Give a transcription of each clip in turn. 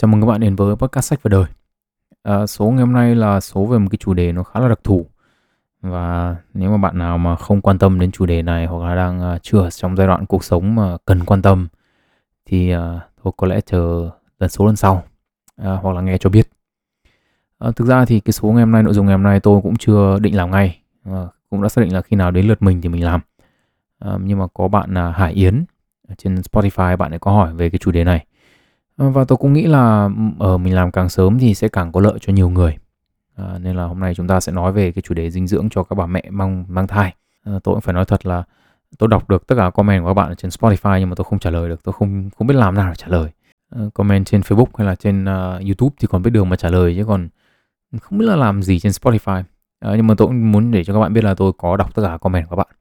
Chào mừng các bạn đến với podcast sách và đời. À, số ngày hôm nay là số về một cái chủ đề nó khá là đặc thù và nếu mà bạn nào mà không quan tâm đến chủ đề này hoặc là đang uh, chưa trong giai đoạn cuộc sống mà cần quan tâm thì uh, thôi có lẽ chờ lần số lần sau uh, hoặc là nghe cho biết. À, thực ra thì cái số ngày hôm nay nội dung ngày hôm nay tôi cũng chưa định làm ngay à, cũng đã xác định là khi nào đến lượt mình thì mình làm. À, nhưng mà có bạn uh, Hải Yến trên Spotify bạn ấy có hỏi về cái chủ đề này Ờ, và tôi cũng nghĩ là ở ờ, mình làm càng sớm thì sẽ càng có lợi cho nhiều người. À, nên là hôm nay chúng ta sẽ nói về cái chủ đề dinh dưỡng cho các bà mẹ mang mang thai. À, tôi cũng phải nói thật là tôi đọc được tất cả comment của các bạn ở trên Spotify nhưng mà tôi không trả lời được, tôi không không biết làm nào để trả lời. À, comment trên Facebook hay là trên uh, YouTube thì còn biết đường mà trả lời chứ còn không biết là làm gì trên Spotify. À, nhưng mà tôi cũng muốn để cho các bạn biết là tôi có đọc tất cả comment của các bạn.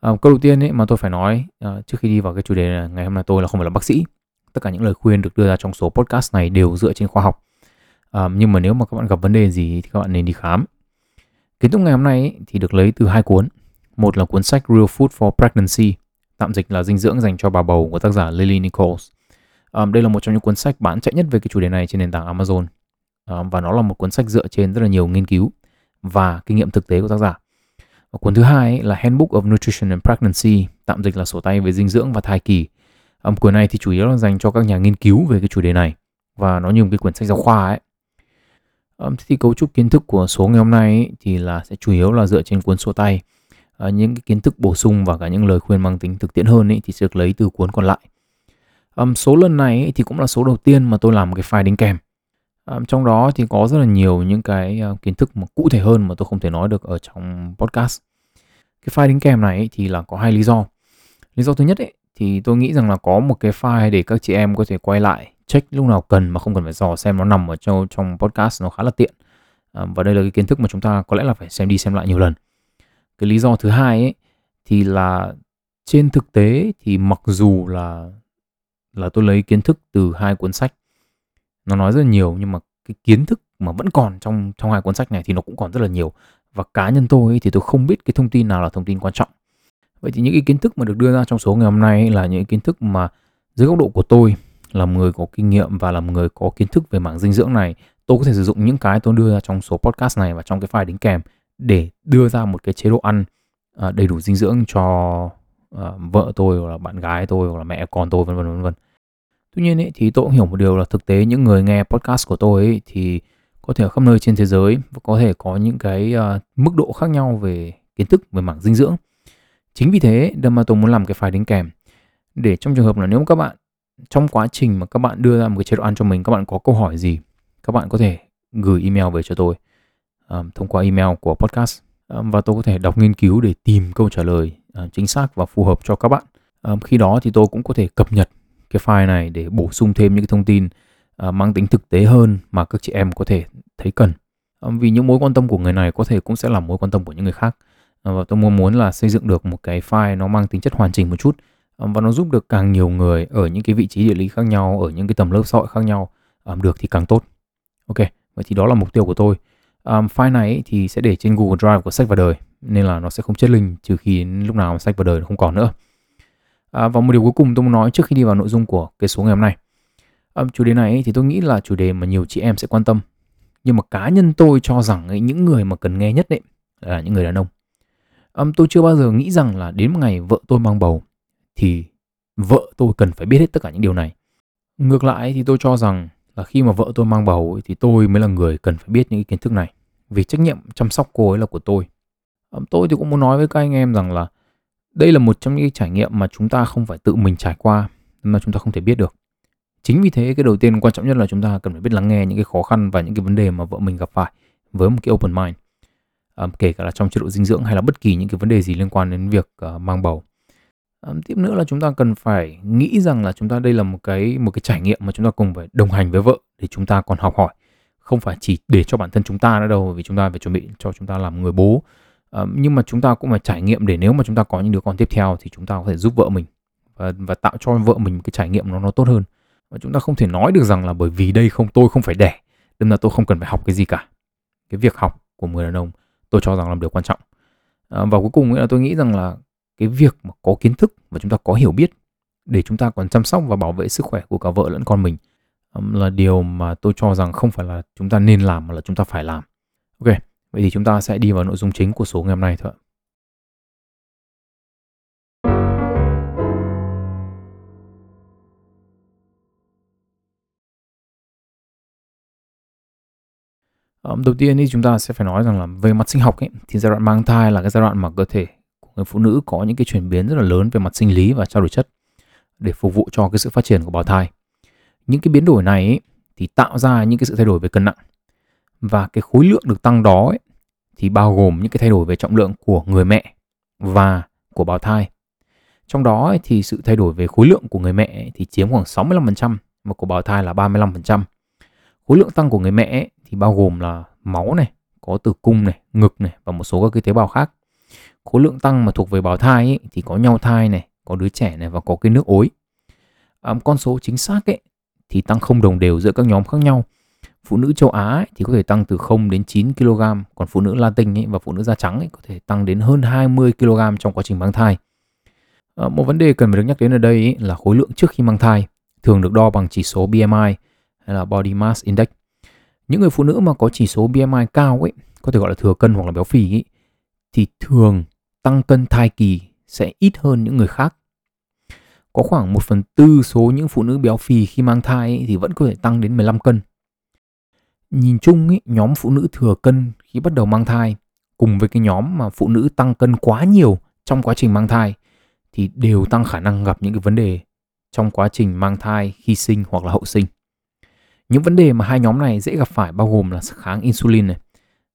À, câu đầu tiên ấy mà tôi phải nói uh, trước khi đi vào cái chủ đề này, ngày hôm nay tôi là không phải là bác sĩ tất cả những lời khuyên được đưa ra trong số podcast này đều dựa trên khoa học. Um, nhưng mà nếu mà các bạn gặp vấn đề gì thì các bạn nên đi khám. Kiến thức ngày hôm nay thì được lấy từ hai cuốn. Một là cuốn sách Real Food for Pregnancy tạm dịch là dinh dưỡng dành cho bà bầu của tác giả Lily Nichols. Um, đây là một trong những cuốn sách bán chạy nhất về cái chủ đề này trên nền tảng Amazon. Um, và nó là một cuốn sách dựa trên rất là nhiều nghiên cứu và kinh nghiệm thực tế của tác giả. Và cuốn thứ hai là Handbook of Nutrition and Pregnancy tạm dịch là sổ tay về dinh dưỡng và thai kỳ. Um, quyển này thì chủ yếu là dành cho các nhà nghiên cứu về cái chủ đề này và nó như một cái quyển sách giáo khoa ấy. Um, thì cấu trúc kiến thức của số ngày hôm nay ấy, thì là sẽ chủ yếu là dựa trên cuốn sổ tay. Uh, những cái kiến thức bổ sung và cả những lời khuyên mang tính thực tiễn hơn ấy, thì sẽ được lấy từ cuốn còn lại. Um, số lần này ấy, thì cũng là số đầu tiên mà tôi làm một cái file đính kèm. Um, trong đó thì có rất là nhiều những cái uh, kiến thức mà cụ thể hơn mà tôi không thể nói được ở trong podcast. Cái file đính kèm này ấy, thì là có hai lý do. Lý do thứ nhất ấy, thì tôi nghĩ rằng là có một cái file để các chị em có thể quay lại check lúc nào cần mà không cần phải dò xem nó nằm ở trong trong podcast nó khá là tiện. À, và đây là cái kiến thức mà chúng ta có lẽ là phải xem đi xem lại nhiều lần. Cái lý do thứ hai ấy thì là trên thực tế thì mặc dù là là tôi lấy kiến thức từ hai cuốn sách nó nói rất là nhiều nhưng mà cái kiến thức mà vẫn còn trong trong hai cuốn sách này thì nó cũng còn rất là nhiều. Và cá nhân tôi ấy, thì tôi không biết cái thông tin nào là thông tin quan trọng. Vậy thì những cái kiến thức mà được đưa ra trong số ngày hôm nay là những kiến thức mà dưới góc độ của tôi là một người có kinh nghiệm và là một người có kiến thức về mảng dinh dưỡng này, tôi có thể sử dụng những cái tôi đưa ra trong số podcast này và trong cái file đính kèm để đưa ra một cái chế độ ăn à, đầy đủ dinh dưỡng cho à, vợ tôi hoặc là bạn gái tôi hoặc là mẹ con tôi vân vân vân vân. Tuy nhiên ấy, thì tôi cũng hiểu một điều là thực tế những người nghe podcast của tôi ấy, thì có thể ở khắp nơi trên thế giới và có thể có những cái uh, mức độ khác nhau về kiến thức về mảng dinh dưỡng Chính vì thế nên mà tôi muốn làm cái file đính kèm. Để trong trường hợp là nếu các bạn trong quá trình mà các bạn đưa ra một cái chế độ ăn cho mình các bạn có câu hỏi gì các bạn có thể gửi email về cho tôi um, thông qua email của podcast. Um, và tôi có thể đọc nghiên cứu để tìm câu trả lời uh, chính xác và phù hợp cho các bạn. Um, khi đó thì tôi cũng có thể cập nhật cái file này để bổ sung thêm những cái thông tin uh, mang tính thực tế hơn mà các chị em có thể thấy cần. Um, vì những mối quan tâm của người này có thể cũng sẽ là mối quan tâm của những người khác. Ờ, và tôi mong muốn là xây dựng được một cái file nó mang tính chất hoàn chỉnh một chút ờ, và nó giúp được càng nhiều người ở những cái vị trí địa lý khác nhau ở những cái tầm lớp xã hội khác nhau được thì càng tốt. Ok vậy thì đó là mục tiêu của tôi. Um, file này thì sẽ để trên Google Drive của sách và đời nên là nó sẽ không chết linh trừ khi lúc nào sách và đời nó không còn nữa. À, và một điều cuối cùng tôi muốn nói trước khi đi vào nội dung của cái số ngày hôm nay. Um, chủ đề này thì tôi nghĩ là chủ đề mà nhiều chị em sẽ quan tâm nhưng mà cá nhân tôi cho rằng ấy, những người mà cần nghe nhất đấy là những người đàn ông um, tôi chưa bao giờ nghĩ rằng là đến một ngày vợ tôi mang bầu thì vợ tôi cần phải biết hết tất cả những điều này. Ngược lại thì tôi cho rằng là khi mà vợ tôi mang bầu thì tôi mới là người cần phải biết những cái kiến thức này. Vì trách nhiệm chăm sóc cô ấy là của tôi. Um, tôi thì cũng muốn nói với các anh em rằng là đây là một trong những trải nghiệm mà chúng ta không phải tự mình trải qua mà chúng ta không thể biết được. Chính vì thế cái đầu tiên quan trọng nhất là chúng ta cần phải biết lắng nghe những cái khó khăn và những cái vấn đề mà vợ mình gặp phải với một cái open mind um, kể cả là trong chế độ dinh dưỡng hay là bất kỳ những cái vấn đề gì liên quan đến việc uh, mang bầu um, tiếp nữa là chúng ta cần phải nghĩ rằng là chúng ta đây là một cái một cái trải nghiệm mà chúng ta cùng phải đồng hành với vợ để chúng ta còn học hỏi không phải chỉ để cho bản thân chúng ta nữa đâu vì chúng ta phải chuẩn bị cho chúng ta làm người bố um, nhưng mà chúng ta cũng phải trải nghiệm để nếu mà chúng ta có những đứa con tiếp theo thì chúng ta có thể giúp vợ mình và và tạo cho vợ mình một cái trải nghiệm nó nó tốt hơn và chúng ta không thể nói được rằng là bởi vì đây không tôi không phải đẻ nên là tôi không cần phải học cái gì cả cái việc học của người đàn ông tôi cho rằng là điều quan trọng à, và cuối cùng là tôi nghĩ rằng là cái việc mà có kiến thức và chúng ta có hiểu biết để chúng ta còn chăm sóc và bảo vệ sức khỏe của cả vợ lẫn con mình là điều mà tôi cho rằng không phải là chúng ta nên làm mà là chúng ta phải làm. Ok, vậy thì chúng ta sẽ đi vào nội dung chính của số ngày hôm nay thôi Um, đầu tiên thì chúng ta sẽ phải nói rằng là về mặt sinh học ấy, thì giai đoạn mang thai là cái giai đoạn mà cơ thể của người phụ nữ có những cái chuyển biến rất là lớn về mặt sinh lý và trao đổi chất để phục vụ cho cái sự phát triển của bào thai. Những cái biến đổi này ấy, thì tạo ra những cái sự thay đổi về cân nặng và cái khối lượng được tăng đó ấy, thì bao gồm những cái thay đổi về trọng lượng của người mẹ và của bào thai. Trong đó ấy, thì sự thay đổi về khối lượng của người mẹ ấy, thì chiếm khoảng 65% và của bào thai là 35%. Khối lượng tăng của người mẹ ấy, thì bao gồm là máu này, có tử cung này, ngực này và một số các cái tế bào khác. Khối lượng tăng mà thuộc về bào thai ấy, thì có nhau thai này, có đứa trẻ này và có cái nước ối. À, con số chính xác ấy thì tăng không đồng đều giữa các nhóm khác nhau. Phụ nữ châu Á ấy, thì có thể tăng từ 0 đến 9 kg, còn phụ nữ Latin ấy và phụ nữ da trắng ấy có thể tăng đến hơn 20 kg trong quá trình mang thai. À, một vấn đề cần phải được nhắc đến ở đây ấy là khối lượng trước khi mang thai thường được đo bằng chỉ số BMI hay là Body Mass Index. Những người phụ nữ mà có chỉ số BMI cao ấy, có thể gọi là thừa cân hoặc là béo phì ấy, thì thường tăng cân thai kỳ sẽ ít hơn những người khác. Có khoảng 1 phần tư số những phụ nữ béo phì khi mang thai ấy, thì vẫn có thể tăng đến 15 cân. Nhìn chung ấy, nhóm phụ nữ thừa cân khi bắt đầu mang thai cùng với cái nhóm mà phụ nữ tăng cân quá nhiều trong quá trình mang thai thì đều tăng khả năng gặp những cái vấn đề trong quá trình mang thai khi sinh hoặc là hậu sinh. Những vấn đề mà hai nhóm này dễ gặp phải bao gồm là kháng insulin này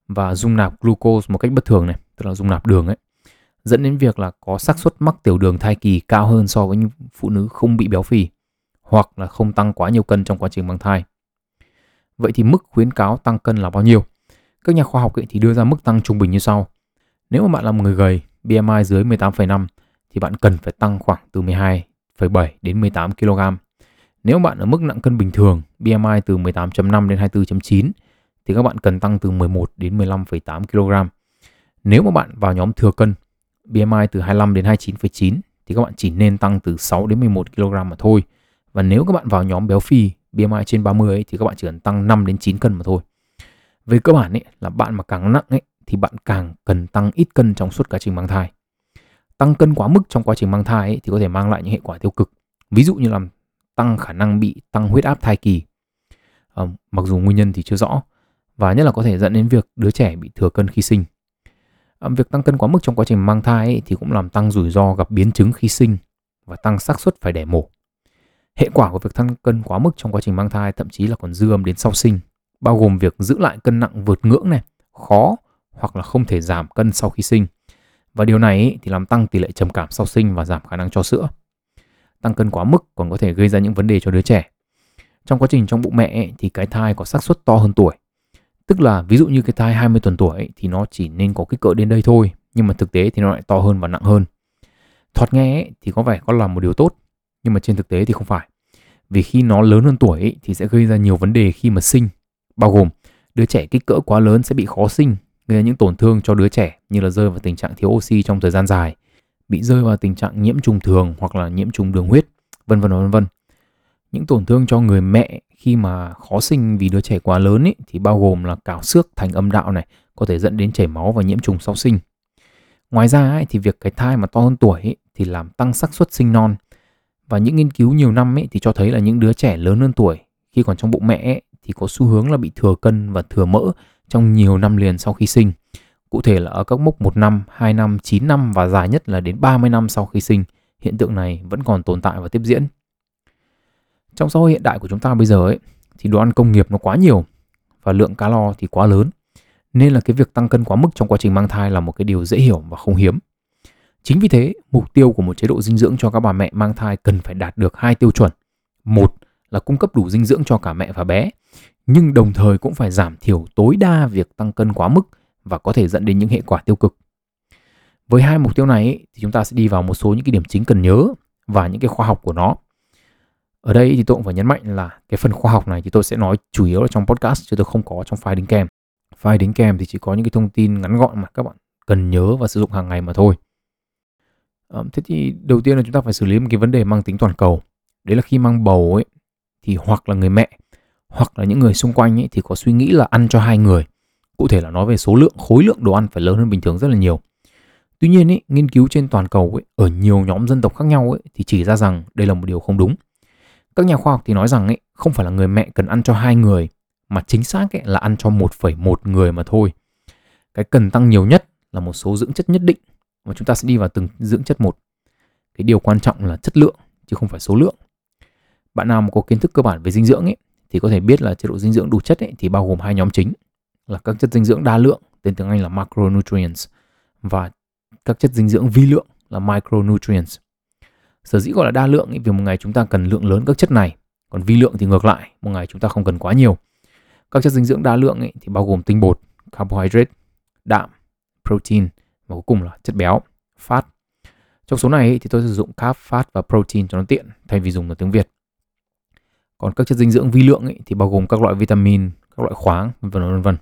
và dung nạp glucose một cách bất thường này, tức là dung nạp đường ấy, dẫn đến việc là có xác suất mắc tiểu đường thai kỳ cao hơn so với những phụ nữ không bị béo phì hoặc là không tăng quá nhiều cân trong quá trình mang thai. Vậy thì mức khuyến cáo tăng cân là bao nhiêu? Các nhà khoa học thì đưa ra mức tăng trung bình như sau. Nếu mà bạn là một người gầy, BMI dưới 18,5 thì bạn cần phải tăng khoảng từ 12,7 đến 18 kg nếu bạn ở mức nặng cân bình thường, BMI từ 18.5 đến 24.9 thì các bạn cần tăng từ 11 đến 15,8 kg. Nếu mà bạn vào nhóm thừa cân, BMI từ 25 đến 29,9 thì các bạn chỉ nên tăng từ 6 đến 11 kg mà thôi. Và nếu các bạn vào nhóm béo phì, BMI trên 30 ấy, thì các bạn chỉ cần tăng 5 đến 9 cân mà thôi. Về cơ bản ấy, là bạn mà càng nặng ấy, thì bạn càng cần tăng ít cân trong suốt quá trình mang thai. Tăng cân quá mức trong quá trình mang thai ấy, thì có thể mang lại những hệ quả tiêu cực. Ví dụ như làm tăng khả năng bị tăng huyết áp thai kỳ. À, mặc dù nguyên nhân thì chưa rõ và nhất là có thể dẫn đến việc đứa trẻ bị thừa cân khi sinh. À, việc tăng cân quá mức trong quá trình mang thai ấy, thì cũng làm tăng rủi ro gặp biến chứng khi sinh và tăng xác suất phải đẻ mổ. Hệ quả của việc tăng cân quá mức trong quá trình mang thai thậm chí là còn dư âm đến sau sinh, bao gồm việc giữ lại cân nặng vượt ngưỡng này, khó hoặc là không thể giảm cân sau khi sinh. Và điều này ấy, thì làm tăng tỷ lệ trầm cảm sau sinh và giảm khả năng cho sữa tăng cân quá mức còn có thể gây ra những vấn đề cho đứa trẻ. Trong quá trình trong bụng mẹ ấy, thì cái thai có xác suất to hơn tuổi. Tức là ví dụ như cái thai 20 tuần tuổi ấy, thì nó chỉ nên có kích cỡ đến đây thôi, nhưng mà thực tế thì nó lại to hơn và nặng hơn. Thoạt nghe ấy, thì có vẻ có là một điều tốt, nhưng mà trên thực tế thì không phải. Vì khi nó lớn hơn tuổi ấy, thì sẽ gây ra nhiều vấn đề khi mà sinh, bao gồm đứa trẻ kích cỡ quá lớn sẽ bị khó sinh, gây ra những tổn thương cho đứa trẻ như là rơi vào tình trạng thiếu oxy trong thời gian dài, bị rơi vào tình trạng nhiễm trùng thường hoặc là nhiễm trùng đường huyết, vân vân vân vân. Những tổn thương cho người mẹ khi mà khó sinh vì đứa trẻ quá lớn ấy, thì bao gồm là cào xước thành âm đạo này, có thể dẫn đến chảy máu và nhiễm trùng sau sinh. Ngoài ra ấy, thì việc cái thai mà to hơn tuổi ấy, thì làm tăng xác suất sinh non. Và những nghiên cứu nhiều năm ấy, thì cho thấy là những đứa trẻ lớn hơn tuổi khi còn trong bụng mẹ ấy, thì có xu hướng là bị thừa cân và thừa mỡ trong nhiều năm liền sau khi sinh. Cụ thể là ở các mốc 1 năm, 2 năm, 9 năm và dài nhất là đến 30 năm sau khi sinh, hiện tượng này vẫn còn tồn tại và tiếp diễn. Trong xã hội hiện đại của chúng ta bây giờ ấy, thì đồ ăn công nghiệp nó quá nhiều và lượng calo thì quá lớn. Nên là cái việc tăng cân quá mức trong quá trình mang thai là một cái điều dễ hiểu và không hiếm. Chính vì thế, mục tiêu của một chế độ dinh dưỡng cho các bà mẹ mang thai cần phải đạt được hai tiêu chuẩn. Một là cung cấp đủ dinh dưỡng cho cả mẹ và bé, nhưng đồng thời cũng phải giảm thiểu tối đa việc tăng cân quá mức và có thể dẫn đến những hệ quả tiêu cực. Với hai mục tiêu này thì chúng ta sẽ đi vào một số những cái điểm chính cần nhớ và những cái khoa học của nó. Ở đây thì tôi cũng phải nhấn mạnh là cái phần khoa học này thì tôi sẽ nói chủ yếu là trong podcast chứ tôi không có trong file đính kèm. File đính kèm thì chỉ có những cái thông tin ngắn gọn mà các bạn cần nhớ và sử dụng hàng ngày mà thôi. Ờ, thế thì đầu tiên là chúng ta phải xử lý một cái vấn đề mang tính toàn cầu. Đấy là khi mang bầu ấy, thì hoặc là người mẹ, hoặc là những người xung quanh ấy thì có suy nghĩ là ăn cho hai người. Cụ thể là nói về số lượng, khối lượng đồ ăn phải lớn hơn bình thường rất là nhiều. Tuy nhiên ý, nghiên cứu trên toàn cầu ấy, ở nhiều nhóm dân tộc khác nhau ấy, thì chỉ ra rằng đây là một điều không đúng. Các nhà khoa học thì nói rằng ấy, không phải là người mẹ cần ăn cho hai người mà chính xác ấy, là ăn cho 1,1 người mà thôi. Cái cần tăng nhiều nhất là một số dưỡng chất nhất định và chúng ta sẽ đi vào từng dưỡng chất một. Cái điều quan trọng là chất lượng chứ không phải số lượng. Bạn nào mà có kiến thức cơ bản về dinh dưỡng ấy thì có thể biết là chế độ dinh dưỡng đủ chất ấy thì bao gồm hai nhóm chính là các chất dinh dưỡng đa lượng tên tiếng Anh là macronutrients và các chất dinh dưỡng vi lượng là micronutrients. Sở dĩ gọi là đa lượng ý, vì một ngày chúng ta cần lượng lớn các chất này, còn vi lượng thì ngược lại, một ngày chúng ta không cần quá nhiều. Các chất dinh dưỡng đa lượng ý, thì bao gồm tinh bột, carbohydrate, đạm, protein và cuối cùng là chất béo, fat. Trong số này ý, thì tôi sử dụng carb, fat và protein cho nó tiện thay vì dùng ở tiếng Việt. Còn các chất dinh dưỡng vi lượng ý, thì bao gồm các loại vitamin, các loại khoáng, vân vân vân vân.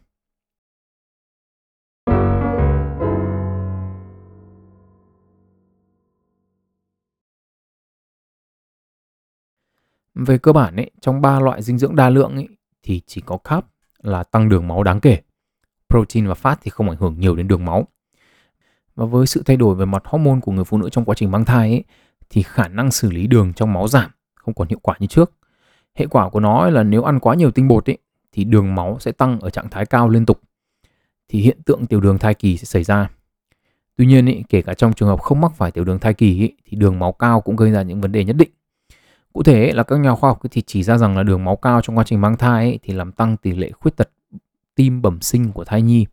Về cơ bản ấy, trong ba loại dinh dưỡng đa lượng ấy, thì chỉ có carb là tăng đường máu đáng kể. Protein và fat thì không ảnh hưởng nhiều đến đường máu. Và với sự thay đổi về mặt hormone của người phụ nữ trong quá trình mang thai ấy, thì khả năng xử lý đường trong máu giảm, không còn hiệu quả như trước. Hệ quả của nó là nếu ăn quá nhiều tinh bột ấy, thì đường máu sẽ tăng ở trạng thái cao liên tục. Thì hiện tượng tiểu đường thai kỳ sẽ xảy ra. Tuy nhiên, ý, kể cả trong trường hợp không mắc phải tiểu đường thai kỳ ý, thì đường máu cao cũng gây ra những vấn đề nhất định. Cụ thể là các nhà khoa học thì chỉ ra rằng là đường máu cao trong quá trình mang thai ấy, thì làm tăng tỷ lệ khuyết tật tim bẩm sinh của thai nhi.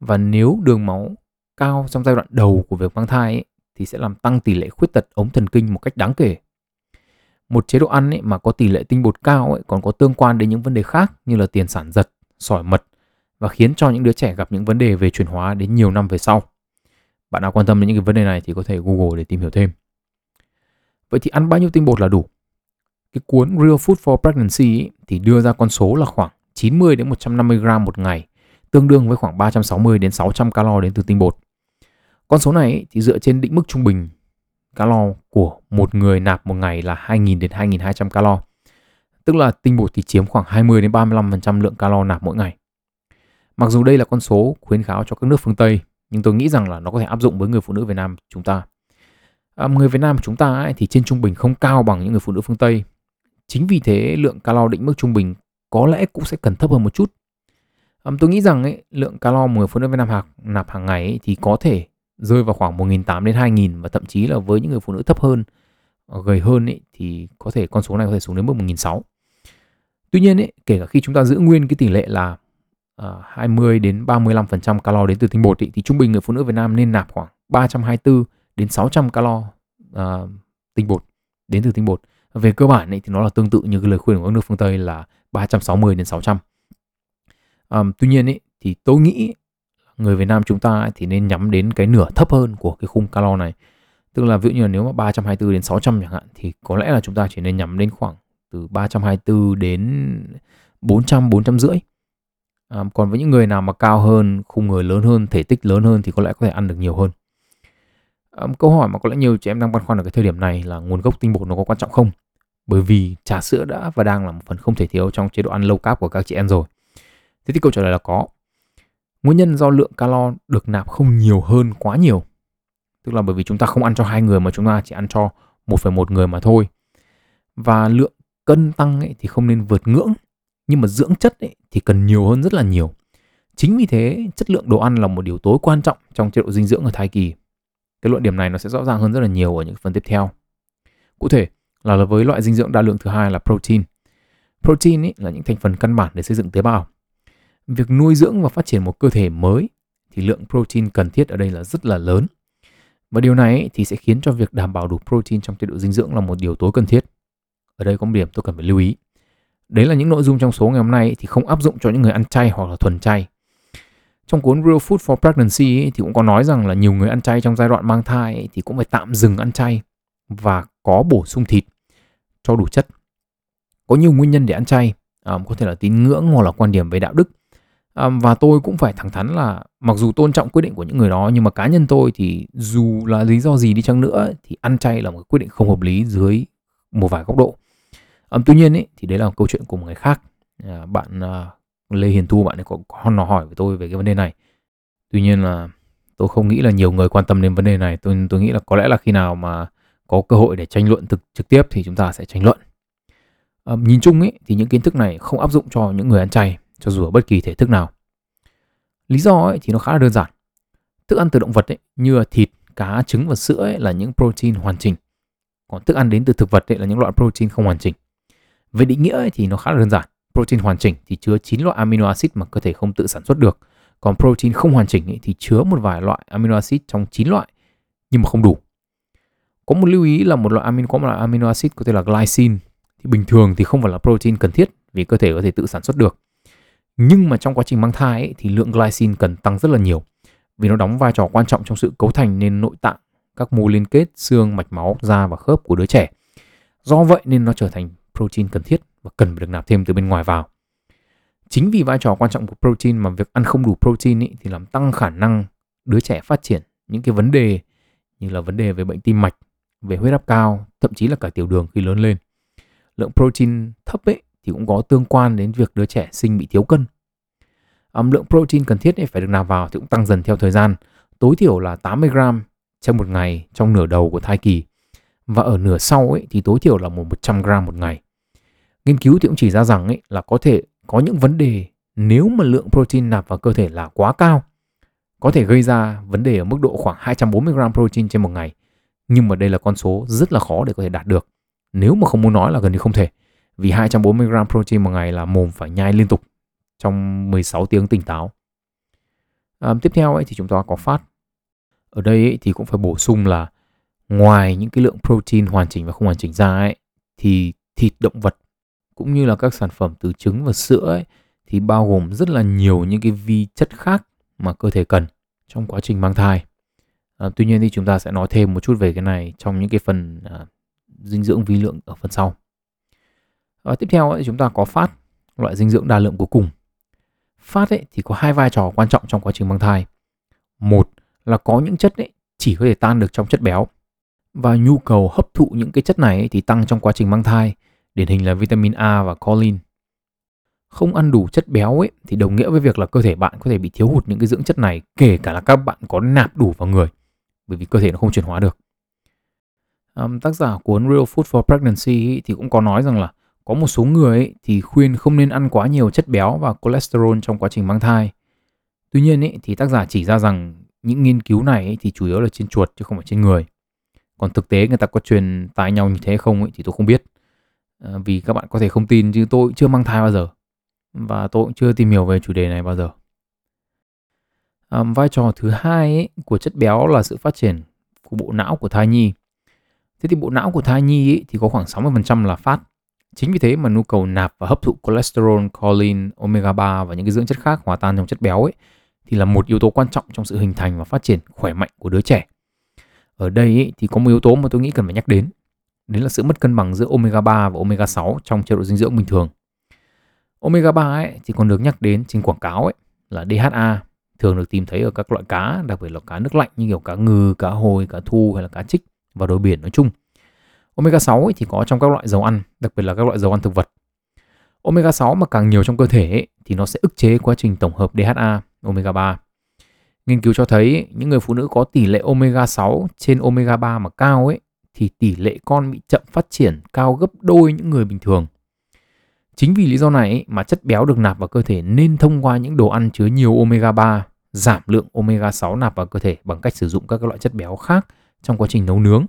Và nếu đường máu cao trong giai đoạn đầu của việc mang thai ấy, thì sẽ làm tăng tỷ lệ khuyết tật ống thần kinh một cách đáng kể. Một chế độ ăn ấy mà có tỷ lệ tinh bột cao ấy còn có tương quan đến những vấn đề khác như là tiền sản giật, sỏi mật và khiến cho những đứa trẻ gặp những vấn đề về chuyển hóa đến nhiều năm về sau. Bạn nào quan tâm đến những cái vấn đề này thì có thể Google để tìm hiểu thêm. Vậy thì ăn bao nhiêu tinh bột là đủ? Cái cuốn Real Food for Pregnancy ấy, thì đưa ra con số là khoảng 90 đến 150 gram một ngày, tương đương với khoảng 360 đến 600 calo đến từ tinh bột. Con số này ấy, thì dựa trên định mức trung bình calo của một người nạp một ngày là 2.000 đến 2.200 calo. Tức là tinh bột thì chiếm khoảng 20 đến 35% lượng calo nạp mỗi ngày. Mặc dù đây là con số khuyến kháo cho các nước phương Tây, nhưng tôi nghĩ rằng là nó có thể áp dụng với người phụ nữ Việt Nam chúng ta. À, người Việt Nam chúng ta ấy, thì trên trung bình không cao bằng những người phụ nữ phương Tây. Chính vì thế lượng calo định mức trung bình có lẽ cũng sẽ cần thấp hơn một chút. Um, tôi nghĩ rằng ấy, lượng calo mà người phụ nữ Việt Nam hạc nạp hàng ngày ấy, thì có thể rơi vào khoảng 1.800 đến 2.000 và thậm chí là với những người phụ nữ thấp hơn, ờ, gầy hơn ấy, thì có thể con số này có thể xuống đến mức 1.600. Tuy nhiên ấy, kể cả khi chúng ta giữ nguyên cái tỷ lệ là ờ, uh, 20 đến 35% calo đến từ tinh bột ấy, thì trung bình người phụ nữ Việt Nam nên nạp khoảng 324 đến 600 calo uh, tinh bột đến từ tinh bột. Về cơ bản ấy, thì nó là tương tự như cái lời khuyên của các nước phương Tây là 360 đến 600. Um, tuy nhiên ấy, thì tôi nghĩ người Việt Nam chúng ta ấy, thì nên nhắm đến cái nửa thấp hơn của cái khung calo này. Tức là ví dụ như là nếu mà 324 đến 600 chẳng hạn thì có lẽ là chúng ta chỉ nên nhắm đến khoảng từ 324 đến 400 450 à, còn với những người nào mà cao hơn khung người lớn hơn thể tích lớn hơn thì có lẽ có thể ăn được nhiều hơn câu hỏi mà có lẽ nhiều chị em đang băn khoăn ở cái thời điểm này là nguồn gốc tinh bột nó có quan trọng không? Bởi vì trà sữa đã và đang là một phần không thể thiếu trong chế độ ăn low carb của các chị em rồi. Thế thì câu trả lời là có. Nguyên nhân do lượng calo được nạp không nhiều hơn quá nhiều. Tức là bởi vì chúng ta không ăn cho hai người mà chúng ta chỉ ăn cho 1,1 người mà thôi. Và lượng cân tăng ấy thì không nên vượt ngưỡng nhưng mà dưỡng chất ấy thì cần nhiều hơn rất là nhiều. Chính vì thế chất lượng đồ ăn là một điều tối quan trọng trong chế độ dinh dưỡng ở thai kỳ cái luận điểm này nó sẽ rõ ràng hơn rất là nhiều ở những phần tiếp theo. Cụ thể là với loại dinh dưỡng đa lượng thứ hai là protein. Protein ấy là những thành phần căn bản để xây dựng tế bào. Việc nuôi dưỡng và phát triển một cơ thể mới thì lượng protein cần thiết ở đây là rất là lớn. Và điều này thì sẽ khiến cho việc đảm bảo đủ protein trong chế độ dinh dưỡng là một điều tối cần thiết. Ở đây có một điểm tôi cần phải lưu ý. Đấy là những nội dung trong số ngày hôm nay thì không áp dụng cho những người ăn chay hoặc là thuần chay trong cuốn Real Food for Pregnancy thì cũng có nói rằng là nhiều người ăn chay trong giai đoạn mang thai thì cũng phải tạm dừng ăn chay và có bổ sung thịt cho đủ chất. Có nhiều nguyên nhân để ăn chay, um, có thể là tín ngưỡng hoặc là quan điểm về đạo đức. Um, và tôi cũng phải thẳng thắn là mặc dù tôn trọng quyết định của những người đó nhưng mà cá nhân tôi thì dù là lý do gì đi chăng nữa thì ăn chay là một quyết định không hợp lý dưới một vài góc độ. Um, tuy nhiên ấy, thì đấy là một câu chuyện của một người khác à, bạn à, Lê Hiền Thu bạn ấy có, có nó hỏi với tôi về cái vấn đề này. Tuy nhiên là tôi không nghĩ là nhiều người quan tâm đến vấn đề này. Tôi tôi nghĩ là có lẽ là khi nào mà có cơ hội để tranh luận thực trực tiếp thì chúng ta sẽ tranh luận. À, nhìn chung ấy thì những kiến thức này không áp dụng cho những người ăn chay cho dù ở bất kỳ thể thức nào. Lý do ấy thì nó khá là đơn giản. Thức ăn từ động vật ấy, như thịt, cá, trứng và sữa ấy, là những protein hoàn chỉnh. Còn thức ăn đến từ thực vật ấy, là những loại protein không hoàn chỉnh. Về định nghĩa ấy, thì nó khá là đơn giản. Protein hoàn chỉnh thì chứa 9 loại amino acid mà cơ thể không tự sản xuất được. Còn protein không hoàn chỉnh thì chứa một vài loại amino acid trong 9 loại nhưng mà không đủ. Có một lưu ý là một loại amino có một loại amino acid có thể là glycine thì bình thường thì không phải là protein cần thiết vì cơ thể có thể tự sản xuất được. Nhưng mà trong quá trình mang thai ấy, thì lượng glycine cần tăng rất là nhiều vì nó đóng vai trò quan trọng trong sự cấu thành nên nội tạng, các mô liên kết, xương, mạch máu, da và khớp của đứa trẻ. Do vậy nên nó trở thành protein cần thiết và cần phải được nạp thêm từ bên ngoài vào. Chính vì vai trò quan trọng của protein mà việc ăn không đủ protein ý, thì làm tăng khả năng đứa trẻ phát triển những cái vấn đề như là vấn đề về bệnh tim mạch, về huyết áp cao, thậm chí là cả tiểu đường khi lớn lên. Lượng protein thấp ấy thì cũng có tương quan đến việc đứa trẻ sinh bị thiếu cân. Um, lượng protein cần thiết ấy phải được nạp vào thì cũng tăng dần theo thời gian, tối thiểu là 80 gram trong một ngày trong nửa đầu của thai kỳ và ở nửa sau ấy thì tối thiểu là một 100 gram một ngày. Nghiên cứu thì cũng chỉ ra rằng ấy là có thể có những vấn đề nếu mà lượng protein nạp vào cơ thể là quá cao có thể gây ra vấn đề ở mức độ khoảng 240 gram protein trên một ngày. Nhưng mà đây là con số rất là khó để có thể đạt được. Nếu mà không muốn nói là gần như không thể. Vì 240 gram protein một ngày là mồm phải nhai liên tục trong 16 tiếng tỉnh táo. À, tiếp theo ấy thì chúng ta có phát. Ở đây ấy thì cũng phải bổ sung là ngoài những cái lượng protein hoàn chỉnh và không hoàn chỉnh ra ấy thì thịt động vật cũng như là các sản phẩm từ trứng và sữa ấy, thì bao gồm rất là nhiều những cái vi chất khác mà cơ thể cần trong quá trình mang thai. À, tuy nhiên thì chúng ta sẽ nói thêm một chút về cái này trong những cái phần à, dinh dưỡng vi lượng ở phần sau. À, tiếp theo ấy, chúng ta có phát, loại dinh dưỡng đa lượng cuối cùng. Phát ấy, thì có hai vai trò quan trọng trong quá trình mang thai. Một là có những chất ấy, chỉ có thể tan được trong chất béo và nhu cầu hấp thụ những cái chất này ấy, thì tăng trong quá trình mang thai điển hình là vitamin A và choline. Không ăn đủ chất béo ấy thì đồng nghĩa với việc là cơ thể bạn có thể bị thiếu hụt những cái dưỡng chất này kể cả là các bạn có nạp đủ vào người bởi vì cơ thể nó không chuyển hóa được. Um, tác giả cuốn Real Food for Pregnancy ấy, thì cũng có nói rằng là có một số người ấy, thì khuyên không nên ăn quá nhiều chất béo và cholesterol trong quá trình mang thai. Tuy nhiên ấy, thì tác giả chỉ ra rằng những nghiên cứu này ấy, thì chủ yếu là trên chuột chứ không phải trên người. Còn thực tế người ta có truyền tai nhau như thế không ấy, thì tôi không biết. À, vì các bạn có thể không tin chứ tôi chưa mang thai bao giờ và tôi cũng chưa tìm hiểu về chủ đề này bao giờ. À, vai trò thứ hai ấy, của chất béo là sự phát triển của bộ não của thai nhi. Thế thì bộ não của thai nhi ấy, thì có khoảng 60% là phát. Chính vì thế mà nhu cầu nạp và hấp thụ cholesterol, choline, omega 3 và những cái dưỡng chất khác hòa tan trong chất béo ấy thì là một yếu tố quan trọng trong sự hình thành và phát triển khỏe mạnh của đứa trẻ. Ở đây ấy, thì có một yếu tố mà tôi nghĩ cần phải nhắc đến đấy là sự mất cân bằng giữa omega 3 và omega 6 trong chế độ dinh dưỡng bình thường. Omega 3 ấy thì còn được nhắc đến trên quảng cáo ấy là DHA, thường được tìm thấy ở các loại cá, đặc biệt là cá nước lạnh như kiểu cá ngừ, cá hồi, cá thu hay là cá trích và đồ biển nói chung. Omega 6 ấy thì có trong các loại dầu ăn, đặc biệt là các loại dầu ăn thực vật. Omega 6 mà càng nhiều trong cơ thể ấy, thì nó sẽ ức chế quá trình tổng hợp DHA, omega 3. Nghiên cứu cho thấy những người phụ nữ có tỷ lệ omega 6 trên omega 3 mà cao ấy thì tỷ lệ con bị chậm phát triển cao gấp đôi những người bình thường. Chính vì lý do này mà chất béo được nạp vào cơ thể nên thông qua những đồ ăn chứa nhiều omega 3, giảm lượng omega 6 nạp vào cơ thể bằng cách sử dụng các loại chất béo khác trong quá trình nấu nướng.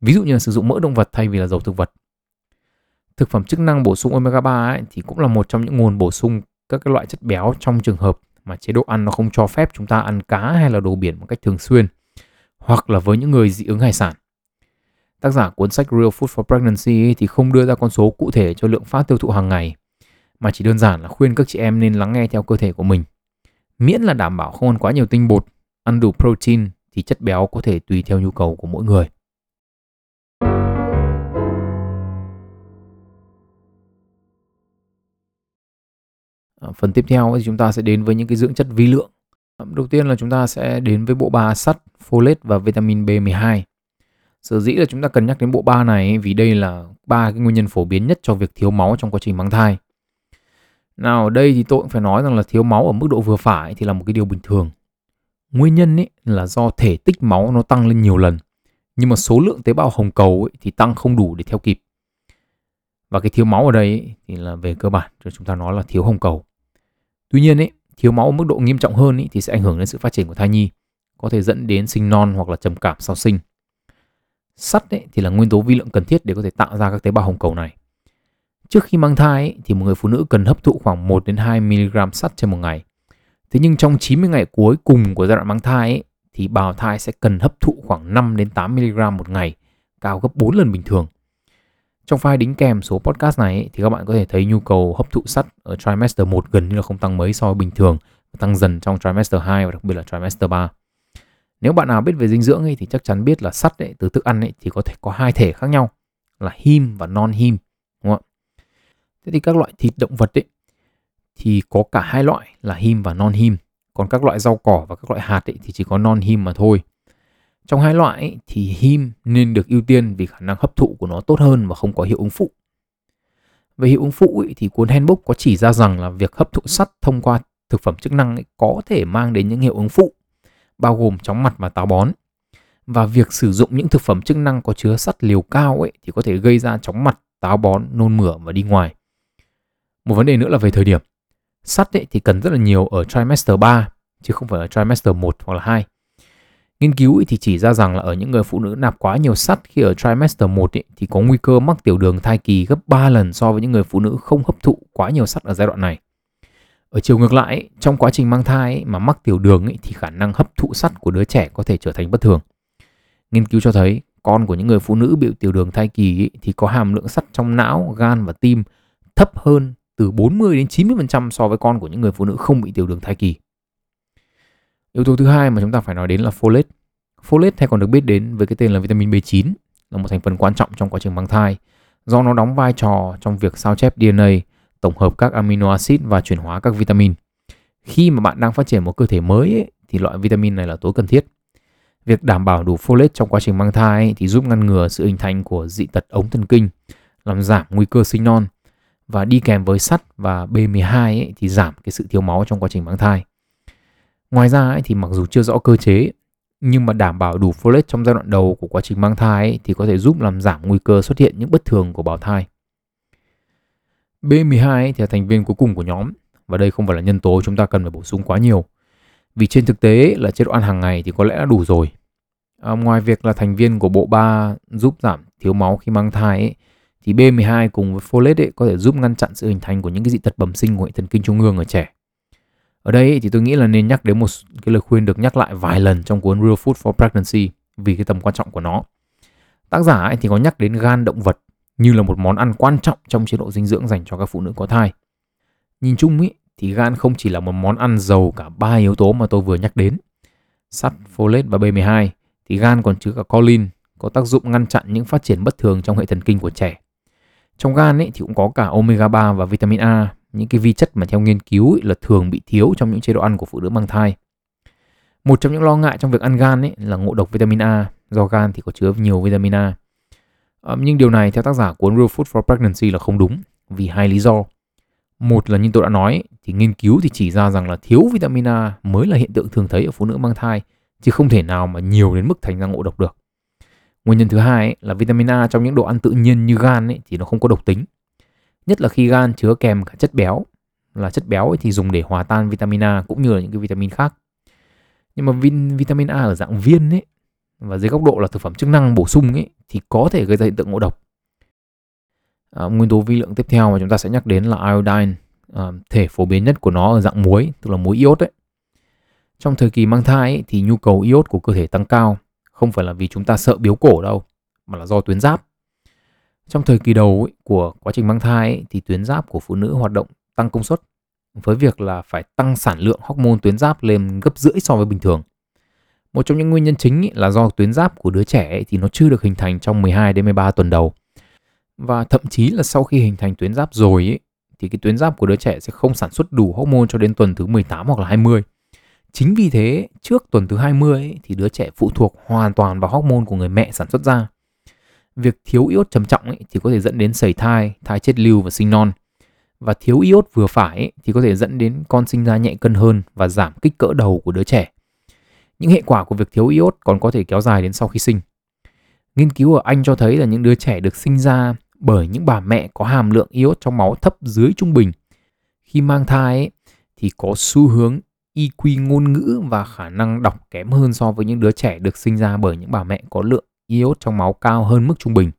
Ví dụ như là sử dụng mỡ động vật thay vì là dầu thực vật. Thực phẩm chức năng bổ sung omega 3 ấy, thì cũng là một trong những nguồn bổ sung các cái loại chất béo trong trường hợp mà chế độ ăn nó không cho phép chúng ta ăn cá hay là đồ biển một cách thường xuyên hoặc là với những người dị ứng hải sản. Tác giả cuốn sách Real Food for Pregnancy thì không đưa ra con số cụ thể cho lượng phát tiêu thụ hàng ngày, mà chỉ đơn giản là khuyên các chị em nên lắng nghe theo cơ thể của mình. Miễn là đảm bảo không ăn quá nhiều tinh bột, ăn đủ protein thì chất béo có thể tùy theo nhu cầu của mỗi người. À, phần tiếp theo thì chúng ta sẽ đến với những cái dưỡng chất vi lượng. Đầu tiên là chúng ta sẽ đến với bộ ba sắt, folate và vitamin B12. Sở dĩ là chúng ta cần nhắc đến bộ ba này vì đây là ba cái nguyên nhân phổ biến nhất cho việc thiếu máu trong quá trình mang thai. Nào ở đây thì tôi cũng phải nói rằng là thiếu máu ở mức độ vừa phải thì là một cái điều bình thường. Nguyên nhân ấy là do thể tích máu nó tăng lên nhiều lần, nhưng mà số lượng tế bào hồng cầu ấy thì tăng không đủ để theo kịp. Và cái thiếu máu ở đây ấy, thì là về cơ bản cho chúng ta nói là thiếu hồng cầu. Tuy nhiên ấy, thiếu máu ở mức độ nghiêm trọng hơn ấy, thì sẽ ảnh hưởng đến sự phát triển của thai nhi, có thể dẫn đến sinh non hoặc là trầm cảm sau sinh. Sắt ấy, thì là nguyên tố vi lượng cần thiết để có thể tạo ra các tế bào hồng cầu này. Trước khi mang thai ấy, thì một người phụ nữ cần hấp thụ khoảng 1 đến 2 mg sắt trên một ngày. Thế nhưng trong 90 ngày cuối cùng của giai đoạn mang thai ấy, thì bào thai sẽ cần hấp thụ khoảng 5 đến 8 mg một ngày, cao gấp 4 lần bình thường. Trong file đính kèm số podcast này ấy, thì các bạn có thể thấy nhu cầu hấp thụ sắt ở trimester 1 gần như là không tăng mấy so với bình thường, tăng dần trong trimester 2 và đặc biệt là trimester 3. Nếu bạn nào biết về dinh dưỡng ấy, thì chắc chắn biết là sắt ấy, từ thức ăn ấy, thì có thể có hai thể khác nhau là him và non him, đúng không ạ? Thế thì các loại thịt động vật ấy, thì có cả hai loại là him và non him. Còn các loại rau cỏ và các loại hạt ấy, thì chỉ có non him mà thôi. Trong hai loại ấy, thì him nên được ưu tiên vì khả năng hấp thụ của nó tốt hơn và không có hiệu ứng phụ. Về hiệu ứng phụ ấy, thì cuốn handbook có chỉ ra rằng là việc hấp thụ sắt thông qua thực phẩm chức năng ấy, có thể mang đến những hiệu ứng phụ bao gồm chóng mặt và táo bón. Và việc sử dụng những thực phẩm chức năng có chứa sắt liều cao ấy thì có thể gây ra chóng mặt, táo bón, nôn mửa và đi ngoài. Một vấn đề nữa là về thời điểm. Sắt ấy thì cần rất là nhiều ở trimester 3 chứ không phải ở trimester 1 hoặc là 2. Nghiên cứu ấy thì chỉ ra rằng là ở những người phụ nữ nạp quá nhiều sắt khi ở trimester 1 ấy, thì có nguy cơ mắc tiểu đường thai kỳ gấp 3 lần so với những người phụ nữ không hấp thụ quá nhiều sắt ở giai đoạn này. Ở chiều ngược lại, trong quá trình mang thai mà mắc tiểu đường thì khả năng hấp thụ sắt của đứa trẻ có thể trở thành bất thường. Nghiên cứu cho thấy con của những người phụ nữ bị tiểu đường thai kỳ thì có hàm lượng sắt trong não, gan và tim thấp hơn từ 40 đến 90% so với con của những người phụ nữ không bị tiểu đường thai kỳ. Yếu tố thứ hai mà chúng ta phải nói đến là folate. Folate hay còn được biết đến với cái tên là vitamin B9 là một thành phần quan trọng trong quá trình mang thai do nó đóng vai trò trong việc sao chép DNA tổng hợp các amino acid và chuyển hóa các vitamin. Khi mà bạn đang phát triển một cơ thể mới ấy, thì loại vitamin này là tối cần thiết. Việc đảm bảo đủ folate trong quá trình mang thai ấy, thì giúp ngăn ngừa sự hình thành của dị tật ống thần kinh, làm giảm nguy cơ sinh non và đi kèm với sắt và B12 ấy, thì giảm cái sự thiếu máu trong quá trình mang thai. Ngoài ra ấy, thì mặc dù chưa rõ cơ chế nhưng mà đảm bảo đủ folate trong giai đoạn đầu của quá trình mang thai ấy, thì có thể giúp làm giảm nguy cơ xuất hiện những bất thường của bào thai. B12 thì là thành viên cuối cùng của nhóm và đây không phải là nhân tố chúng ta cần phải bổ sung quá nhiều. Vì trên thực tế là chế độ ăn hàng ngày thì có lẽ đã đủ rồi. À, ngoài việc là thành viên của bộ ba giúp giảm thiếu máu khi mang thai ấy, thì B12 cùng với folate ấy, có thể giúp ngăn chặn sự hình thành của những cái dị tật bẩm sinh của hệ thần kinh trung ương ở trẻ. Ở đây thì tôi nghĩ là nên nhắc đến một cái lời khuyên được nhắc lại vài lần trong cuốn Real Food for Pregnancy vì cái tầm quan trọng của nó. Tác giả ấy thì có nhắc đến gan động vật như là một món ăn quan trọng trong chế độ dinh dưỡng dành cho các phụ nữ có thai. Nhìn chung ý, thì gan không chỉ là một món ăn giàu cả ba yếu tố mà tôi vừa nhắc đến. Sắt, folate và B12 thì gan còn chứa cả choline có tác dụng ngăn chặn những phát triển bất thường trong hệ thần kinh của trẻ. Trong gan ấy thì cũng có cả omega 3 và vitamin A, những cái vi chất mà theo nghiên cứu ấy là thường bị thiếu trong những chế độ ăn của phụ nữ mang thai. Một trong những lo ngại trong việc ăn gan ấy là ngộ độc vitamin A, do gan thì có chứa nhiều vitamin A. Um, nhưng điều này theo tác giả cuốn Real Food for Pregnancy là không đúng vì hai lý do. Một là như tôi đã nói thì nghiên cứu thì chỉ ra rằng là thiếu vitamin A mới là hiện tượng thường thấy ở phụ nữ mang thai chứ không thể nào mà nhiều đến mức thành ra ngộ độc được. Nguyên nhân thứ hai ấy, là vitamin A trong những đồ ăn tự nhiên như gan ấy, thì nó không có độc tính. Nhất là khi gan chứa kèm cả chất béo là chất béo ấy thì dùng để hòa tan vitamin A cũng như là những cái vitamin khác. Nhưng mà vitamin A ở dạng viên ấy và dưới góc độ là thực phẩm chức năng bổ sung ấy thì có thể gây ra hiện tượng ngộ độc. À, nguyên tố vi lượng tiếp theo mà chúng ta sẽ nhắc đến là iodine, à, thể phổ biến nhất của nó ở dạng muối, tức là muối iốt đấy. Trong thời kỳ mang thai ấy, thì nhu cầu iốt của cơ thể tăng cao, không phải là vì chúng ta sợ biếu cổ đâu, mà là do tuyến giáp. Trong thời kỳ đầu ấy, của quá trình mang thai ấy, thì tuyến giáp của phụ nữ hoạt động tăng công suất với việc là phải tăng sản lượng hormone tuyến giáp lên gấp rưỡi so với bình thường. Một trong những nguyên nhân chính là do tuyến giáp của đứa trẻ thì nó chưa được hình thành trong 12 đến 13 tuần đầu. Và thậm chí là sau khi hình thành tuyến giáp rồi thì cái tuyến giáp của đứa trẻ sẽ không sản xuất đủ hormone cho đến tuần thứ 18 hoặc là 20. Chính vì thế, trước tuần thứ 20 ấy, thì đứa trẻ phụ thuộc hoàn toàn vào hormone của người mẹ sản xuất ra. Việc thiếu iốt trầm trọng ấy, thì có thể dẫn đến sẩy thai, thai chết lưu và sinh non. và thiếu iốt vừa phải ấy, thì có thể dẫn đến con sinh ra nhẹ cân hơn và giảm kích cỡ đầu của đứa trẻ. Những hệ quả của việc thiếu iốt còn có thể kéo dài đến sau khi sinh. Nghiên cứu ở Anh cho thấy là những đứa trẻ được sinh ra bởi những bà mẹ có hàm lượng iốt trong máu thấp dưới trung bình khi mang thai ấy, thì có xu hướng IQ ngôn ngữ và khả năng đọc kém hơn so với những đứa trẻ được sinh ra bởi những bà mẹ có lượng iốt trong máu cao hơn mức trung bình.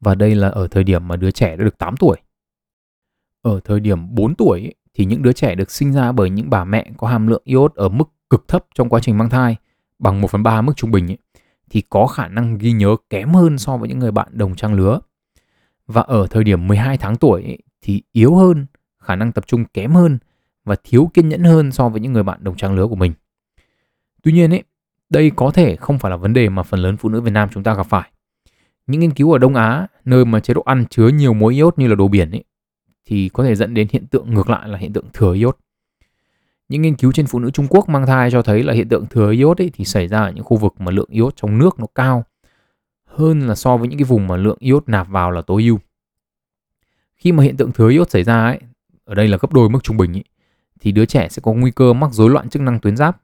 Và đây là ở thời điểm mà đứa trẻ đã được 8 tuổi. Ở thời điểm 4 tuổi thì những đứa trẻ được sinh ra bởi những bà mẹ có hàm lượng iốt ở mức cực thấp trong quá trình mang thai bằng 1 phần 3 mức trung bình ấy, thì có khả năng ghi nhớ kém hơn so với những người bạn đồng trang lứa. Và ở thời điểm 12 tháng tuổi ấy, thì yếu hơn, khả năng tập trung kém hơn và thiếu kiên nhẫn hơn so với những người bạn đồng trang lứa của mình. Tuy nhiên ấy, đây có thể không phải là vấn đề mà phần lớn phụ nữ Việt Nam chúng ta gặp phải. Những nghiên cứu ở Đông Á, nơi mà chế độ ăn chứa nhiều muối iốt như là đồ biển ấy, thì có thể dẫn đến hiện tượng ngược lại là hiện tượng thừa iốt. Những nghiên cứu trên phụ nữ Trung Quốc mang thai cho thấy là hiện tượng thừa iốt ấy thì xảy ra ở những khu vực mà lượng iốt trong nước nó cao hơn là so với những cái vùng mà lượng iốt nạp vào là tối ưu. Khi mà hiện tượng thừa iốt xảy ra ấy, ở đây là gấp đôi mức trung bình ấy, thì đứa trẻ sẽ có nguy cơ mắc rối loạn chức năng tuyến giáp.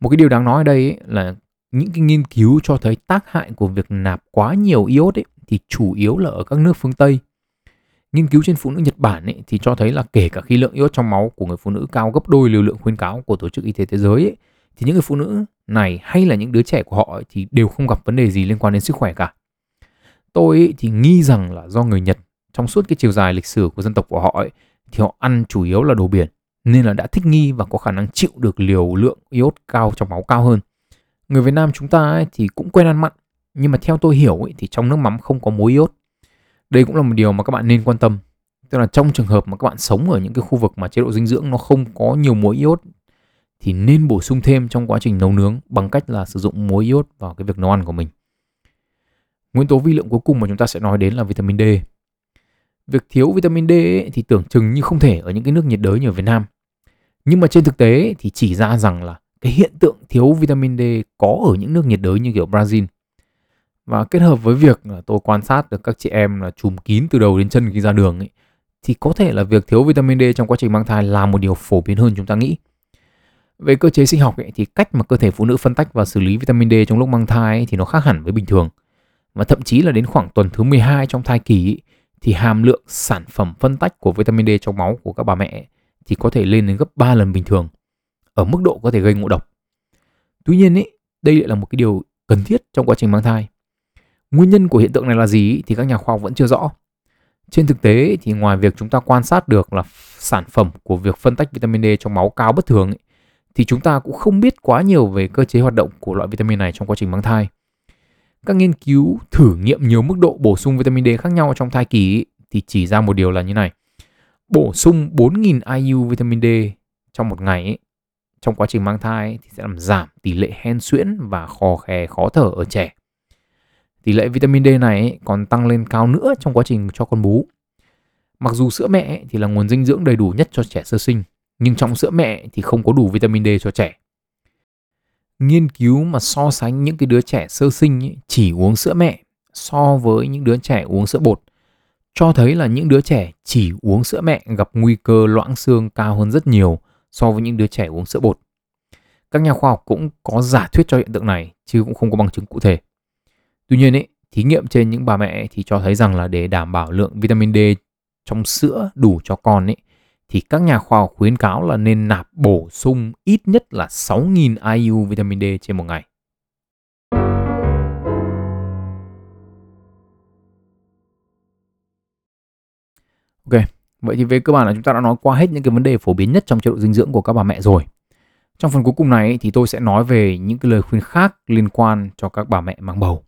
Một cái điều đáng nói ở đây ấy là những cái nghiên cứu cho thấy tác hại của việc nạp quá nhiều iốt ấy, thì chủ yếu là ở các nước phương Tây. Nghiên cứu trên phụ nữ Nhật Bản ấy, thì cho thấy là kể cả khi lượng iốt trong máu của người phụ nữ cao gấp đôi liều lượng khuyến cáo của Tổ chức Y tế Thế giới ấy, thì những người phụ nữ này hay là những đứa trẻ của họ ấy, thì đều không gặp vấn đề gì liên quan đến sức khỏe cả. Tôi ấy, thì nghi rằng là do người Nhật trong suốt cái chiều dài lịch sử của dân tộc của họ ấy, thì họ ăn chủ yếu là đồ biển nên là đã thích nghi và có khả năng chịu được liều lượng iốt cao trong máu cao hơn. Người Việt Nam chúng ta ấy thì cũng quen ăn mặn, nhưng mà theo tôi hiểu ấy thì trong nước mắm không có muối iốt. Đây cũng là một điều mà các bạn nên quan tâm. Tức là trong trường hợp mà các bạn sống ở những cái khu vực mà chế độ dinh dưỡng nó không có nhiều muối iốt thì nên bổ sung thêm trong quá trình nấu nướng bằng cách là sử dụng muối iốt vào cái việc nấu ăn của mình. Nguyên tố vi lượng cuối cùng mà chúng ta sẽ nói đến là vitamin D. Việc thiếu vitamin D ấy, thì tưởng chừng như không thể ở những cái nước nhiệt đới như ở Việt Nam. Nhưng mà trên thực tế thì chỉ ra rằng là cái hiện tượng thiếu vitamin D có ở những nước nhiệt đới như kiểu Brazil. Và kết hợp với việc là tôi quan sát được các chị em là chùm kín từ đầu đến chân khi ra đường ấy, thì có thể là việc thiếu vitamin D trong quá trình mang thai là một điều phổ biến hơn chúng ta nghĩ. Về cơ chế sinh học ấy, thì cách mà cơ thể phụ nữ phân tách và xử lý vitamin D trong lúc mang thai ấy, thì nó khác hẳn với bình thường. Và thậm chí là đến khoảng tuần thứ 12 trong thai kỳ ấy, thì hàm lượng sản phẩm phân tách của vitamin D trong máu của các bà mẹ thì có thể lên đến gấp 3 lần bình thường ở mức độ có thể gây ngộ độc. Tuy nhiên ấy, đây lại là một cái điều cần thiết trong quá trình mang thai. Nguyên nhân của hiện tượng này là gì thì các nhà khoa học vẫn chưa rõ. Trên thực tế thì ngoài việc chúng ta quan sát được là sản phẩm của việc phân tách vitamin D trong máu cao bất thường ấy, thì chúng ta cũng không biết quá nhiều về cơ chế hoạt động của loại vitamin này trong quá trình mang thai. Các nghiên cứu thử nghiệm nhiều mức độ bổ sung vitamin D khác nhau trong thai kỳ thì chỉ ra một điều là như này. Bổ sung 4.000 IU vitamin D trong một ngày ấy, trong quá trình mang thai thì sẽ làm giảm tỷ lệ hen suyễn và khò khè khó thở ở trẻ. Tỷ lệ vitamin D này còn tăng lên cao nữa trong quá trình cho con bú. Mặc dù sữa mẹ thì là nguồn dinh dưỡng đầy đủ nhất cho trẻ sơ sinh, nhưng trong sữa mẹ thì không có đủ vitamin D cho trẻ nghiên cứu mà so sánh những cái đứa trẻ sơ sinh ấy, chỉ uống sữa mẹ so với những đứa trẻ uống sữa bột cho thấy là những đứa trẻ chỉ uống sữa mẹ gặp nguy cơ loãng xương cao hơn rất nhiều so với những đứa trẻ uống sữa bột. Các nhà khoa học cũng có giả thuyết cho hiện tượng này chứ cũng không có bằng chứng cụ thể. Tuy nhiên ấy, thí nghiệm trên những bà mẹ thì cho thấy rằng là để đảm bảo lượng vitamin D trong sữa đủ cho con ấy thì các nhà khoa học khuyến cáo là nên nạp bổ sung ít nhất là 6.000 IU vitamin D trên một ngày. Ok, vậy thì về cơ bản là chúng ta đã nói qua hết những cái vấn đề phổ biến nhất trong chế độ dinh dưỡng của các bà mẹ rồi. Trong phần cuối cùng này thì tôi sẽ nói về những cái lời khuyên khác liên quan cho các bà mẹ mang bầu.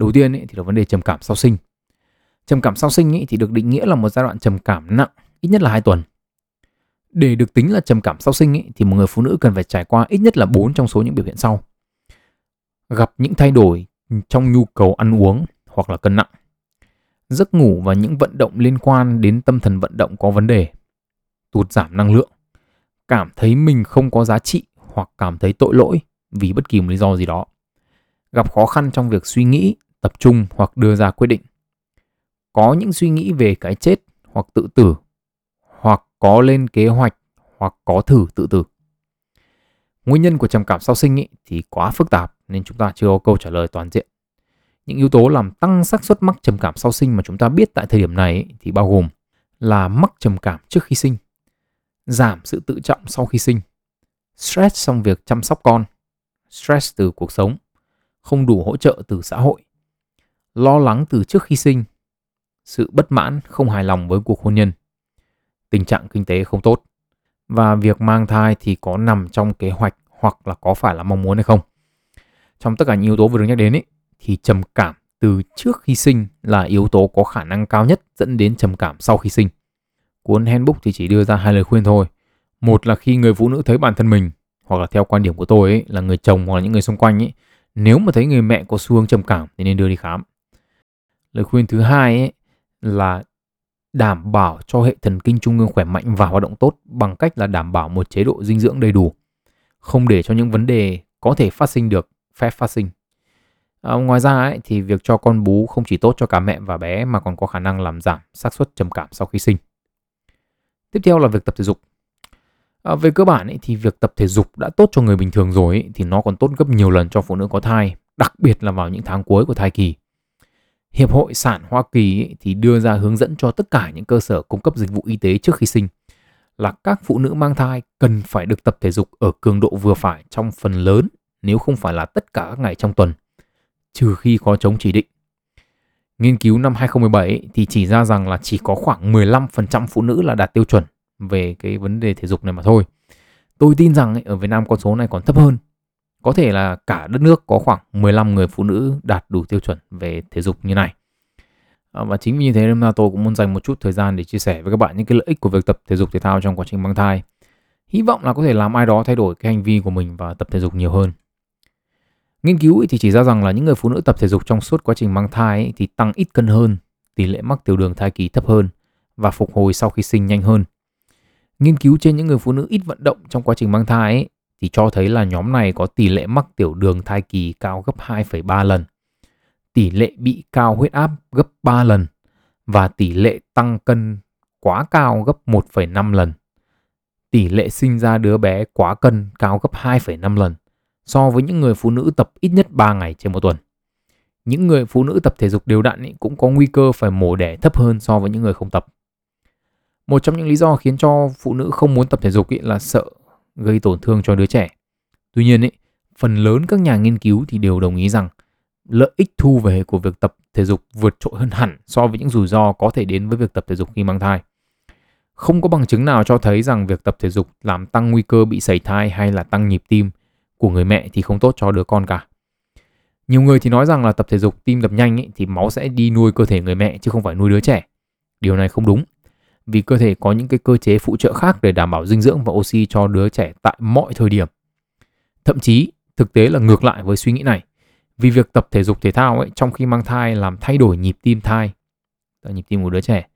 Đầu tiên thì là vấn đề trầm cảm sau sinh. Trầm cảm sau sinh thì được định nghĩa là một giai đoạn trầm cảm nặng ít nhất là 2 tuần. Để được tính là trầm cảm sau sinh ấy, thì một người phụ nữ cần phải trải qua ít nhất là 4 trong số những biểu hiện sau. Gặp những thay đổi trong nhu cầu ăn uống hoặc là cân nặng. Giấc ngủ và những vận động liên quan đến tâm thần vận động có vấn đề. Tụt giảm năng lượng. Cảm thấy mình không có giá trị hoặc cảm thấy tội lỗi vì bất kỳ một lý do gì đó. Gặp khó khăn trong việc suy nghĩ, tập trung hoặc đưa ra quyết định. Có những suy nghĩ về cái chết hoặc tự tử hoặc có lên kế hoạch hoặc có thử tự tử. Nguyên nhân của trầm cảm sau sinh ý thì quá phức tạp nên chúng ta chưa có câu trả lời toàn diện. Những yếu tố làm tăng xác suất mắc trầm cảm sau sinh mà chúng ta biết tại thời điểm này thì bao gồm là mắc trầm cảm trước khi sinh, giảm sự tự trọng sau khi sinh, stress trong việc chăm sóc con, stress từ cuộc sống, không đủ hỗ trợ từ xã hội, lo lắng từ trước khi sinh, sự bất mãn, không hài lòng với cuộc hôn nhân, tình trạng kinh tế không tốt và việc mang thai thì có nằm trong kế hoạch hoặc là có phải là mong muốn hay không. Trong tất cả những yếu tố vừa được nhắc đến ấy, thì trầm cảm từ trước khi sinh là yếu tố có khả năng cao nhất dẫn đến trầm cảm sau khi sinh. Cuốn Handbook thì chỉ đưa ra hai lời khuyên thôi. Một là khi người phụ nữ thấy bản thân mình hoặc là theo quan điểm của tôi ấy, là người chồng hoặc là những người xung quanh ấy, nếu mà thấy người mẹ có xu hướng trầm cảm thì nên đưa đi khám. Lời khuyên thứ hai ấy, là đảm bảo cho hệ thần kinh trung ương khỏe mạnh và hoạt động tốt bằng cách là đảm bảo một chế độ dinh dưỡng đầy đủ, không để cho những vấn đề có thể phát sinh được phép phát sinh. À, ngoài ra ấy, thì việc cho con bú không chỉ tốt cho cả mẹ và bé mà còn có khả năng làm giảm xác suất trầm cảm sau khi sinh. Tiếp theo là việc tập thể dục. À, về cơ bản ấy, thì việc tập thể dục đã tốt cho người bình thường rồi ấy, thì nó còn tốt gấp nhiều lần cho phụ nữ có thai, đặc biệt là vào những tháng cuối của thai kỳ. Hiệp hội sản Hoa Kỳ ấy, thì đưa ra hướng dẫn cho tất cả những cơ sở cung cấp dịch vụ y tế trước khi sinh là các phụ nữ mang thai cần phải được tập thể dục ở cường độ vừa phải trong phần lớn nếu không phải là tất cả các ngày trong tuần, trừ khi có chống chỉ định. Nghiên cứu năm 2017 thì chỉ ra rằng là chỉ có khoảng 15% phụ nữ là đạt tiêu chuẩn về cái vấn đề thể dục này mà thôi. Tôi tin rằng ở Việt Nam con số này còn thấp hơn. Có thể là cả đất nước có khoảng 15 người phụ nữ đạt đủ tiêu chuẩn về thể dục như này. À, và chính vì như thế nên là tôi cũng muốn dành một chút thời gian để chia sẻ với các bạn những cái lợi ích của việc tập thể dục thể thao trong quá trình mang thai. Hy vọng là có thể làm ai đó thay đổi cái hành vi của mình và tập thể dục nhiều hơn. Nghiên cứu thì chỉ ra rằng là những người phụ nữ tập thể dục trong suốt quá trình mang thai thì tăng ít cân hơn, tỷ lệ mắc tiểu đường thai kỳ thấp hơn và phục hồi sau khi sinh nhanh hơn. Nghiên cứu trên những người phụ nữ ít vận động trong quá trình mang thai ấy, thì cho thấy là nhóm này có tỷ lệ mắc tiểu đường thai kỳ cao gấp 2,3 lần, tỷ lệ bị cao huyết áp gấp 3 lần và tỷ lệ tăng cân quá cao gấp 1,5 lần. Tỷ lệ sinh ra đứa bé quá cân cao gấp 2,5 lần so với những người phụ nữ tập ít nhất 3 ngày trên một tuần. Những người phụ nữ tập thể dục đều đặn cũng có nguy cơ phải mổ đẻ thấp hơn so với những người không tập. Một trong những lý do khiến cho phụ nữ không muốn tập thể dục là sợ gây tổn thương cho đứa trẻ. Tuy nhiên, ý, phần lớn các nhà nghiên cứu thì đều đồng ý rằng lợi ích thu về của việc tập thể dục vượt trội hơn hẳn so với những rủi ro có thể đến với việc tập thể dục khi mang thai. Không có bằng chứng nào cho thấy rằng việc tập thể dục làm tăng nguy cơ bị sẩy thai hay là tăng nhịp tim của người mẹ thì không tốt cho đứa con cả. Nhiều người thì nói rằng là tập thể dục tim đập nhanh ý, thì máu sẽ đi nuôi cơ thể người mẹ chứ không phải nuôi đứa trẻ. Điều này không đúng vì cơ thể có những cái cơ chế phụ trợ khác để đảm bảo dinh dưỡng và oxy cho đứa trẻ tại mọi thời điểm. Thậm chí, thực tế là ngược lại với suy nghĩ này. Vì việc tập thể dục thể thao ấy trong khi mang thai làm thay đổi nhịp tim thai, nhịp tim của đứa trẻ.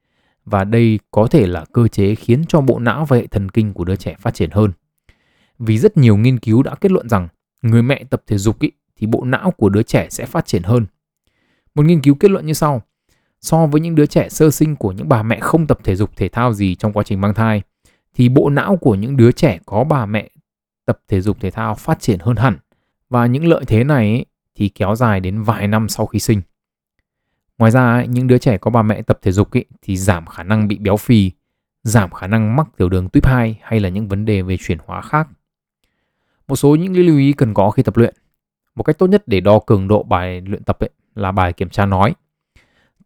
Và đây có thể là cơ chế khiến cho bộ não và hệ thần kinh của đứa trẻ phát triển hơn. Vì rất nhiều nghiên cứu đã kết luận rằng người mẹ tập thể dục ý, thì bộ não của đứa trẻ sẽ phát triển hơn. Một nghiên cứu kết luận như sau – so với những đứa trẻ sơ sinh của những bà mẹ không tập thể dục thể thao gì trong quá trình mang thai thì bộ não của những đứa trẻ có bà mẹ tập thể dục thể thao phát triển hơn hẳn và những lợi thế này thì kéo dài đến vài năm sau khi sinh. Ngoài ra, những đứa trẻ có bà mẹ tập thể dục thì giảm khả năng bị béo phì, giảm khả năng mắc tiểu đường tuyếp 2 hay là những vấn đề về chuyển hóa khác. Một số những lưu ý cần có khi tập luyện. Một cách tốt nhất để đo cường độ bài luyện tập ấy là bài kiểm tra nói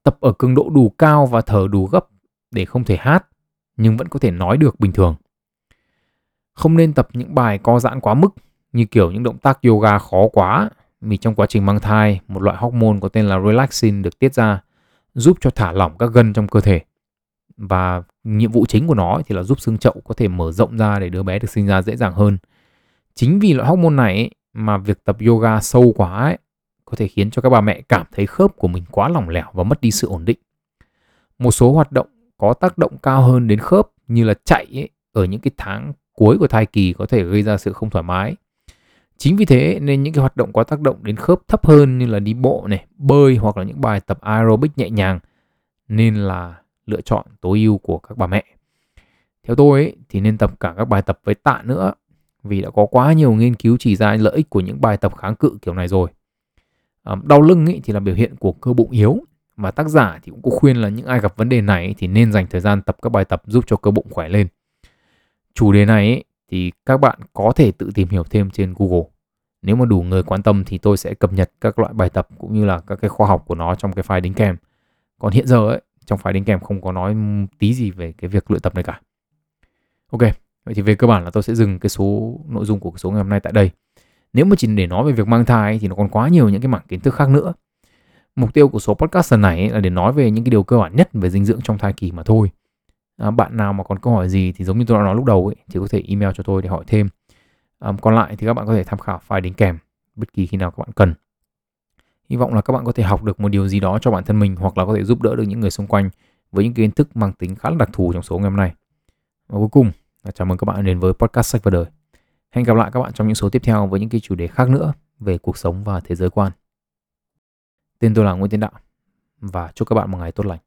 tập ở cường độ đủ cao và thở đủ gấp để không thể hát nhưng vẫn có thể nói được bình thường. Không nên tập những bài co giãn quá mức như kiểu những động tác yoga khó quá vì trong quá trình mang thai một loại hormone có tên là relaxin được tiết ra giúp cho thả lỏng các gân trong cơ thể và nhiệm vụ chính của nó thì là giúp xương chậu có thể mở rộng ra để đứa bé được sinh ra dễ dàng hơn. Chính vì loại hormone này mà việc tập yoga sâu quá ấy, có thể khiến cho các bà mẹ cảm thấy khớp của mình quá lỏng lẻo và mất đi sự ổn định. Một số hoạt động có tác động cao hơn đến khớp như là chạy ấy, ở những cái tháng cuối của thai kỳ có thể gây ra sự không thoải mái. Chính vì thế nên những cái hoạt động có tác động đến khớp thấp hơn như là đi bộ này, bơi hoặc là những bài tập aerobic nhẹ nhàng nên là lựa chọn tối ưu của các bà mẹ. Theo tôi ấy, thì nên tập cả các bài tập với tạ nữa vì đã có quá nhiều nghiên cứu chỉ ra lợi ích của những bài tập kháng cự kiểu này rồi. Đau lưng ấy thì là biểu hiện của cơ bụng yếu và tác giả thì cũng có khuyên là những ai gặp vấn đề này thì nên dành thời gian tập các bài tập giúp cho cơ bụng khỏe lên. Chủ đề này ấy, thì các bạn có thể tự tìm hiểu thêm trên Google. Nếu mà đủ người quan tâm thì tôi sẽ cập nhật các loại bài tập cũng như là các cái khoa học của nó trong cái file đính kèm. Còn hiện giờ ấy, trong file đính kèm không có nói tí gì về cái việc luyện tập này cả. Ok, vậy thì về cơ bản là tôi sẽ dừng cái số nội dung của cái số ngày hôm nay tại đây. Nếu mà chỉ để nói về việc mang thai thì nó còn quá nhiều những cái mảng kiến thức khác nữa. Mục tiêu của số podcast lần này là để nói về những cái điều cơ bản nhất về dinh dưỡng trong thai kỳ mà thôi. À, bạn nào mà còn câu hỏi gì thì giống như tôi đã nói lúc đầu ấy, thì có thể email cho tôi để hỏi thêm. À, còn lại thì các bạn có thể tham khảo file đính kèm bất kỳ khi nào các bạn cần. Hy vọng là các bạn có thể học được một điều gì đó cho bản thân mình hoặc là có thể giúp đỡ được những người xung quanh với những kiến thức mang tính khá là đặc thù trong số ngày hôm nay. Và cuối cùng là chào mừng các bạn đến với podcast sách và đời. Hẹn gặp lại các bạn trong những số tiếp theo với những cái chủ đề khác nữa về cuộc sống và thế giới quan. Tên tôi là Nguyễn Tiến Đạo và chúc các bạn một ngày tốt lành.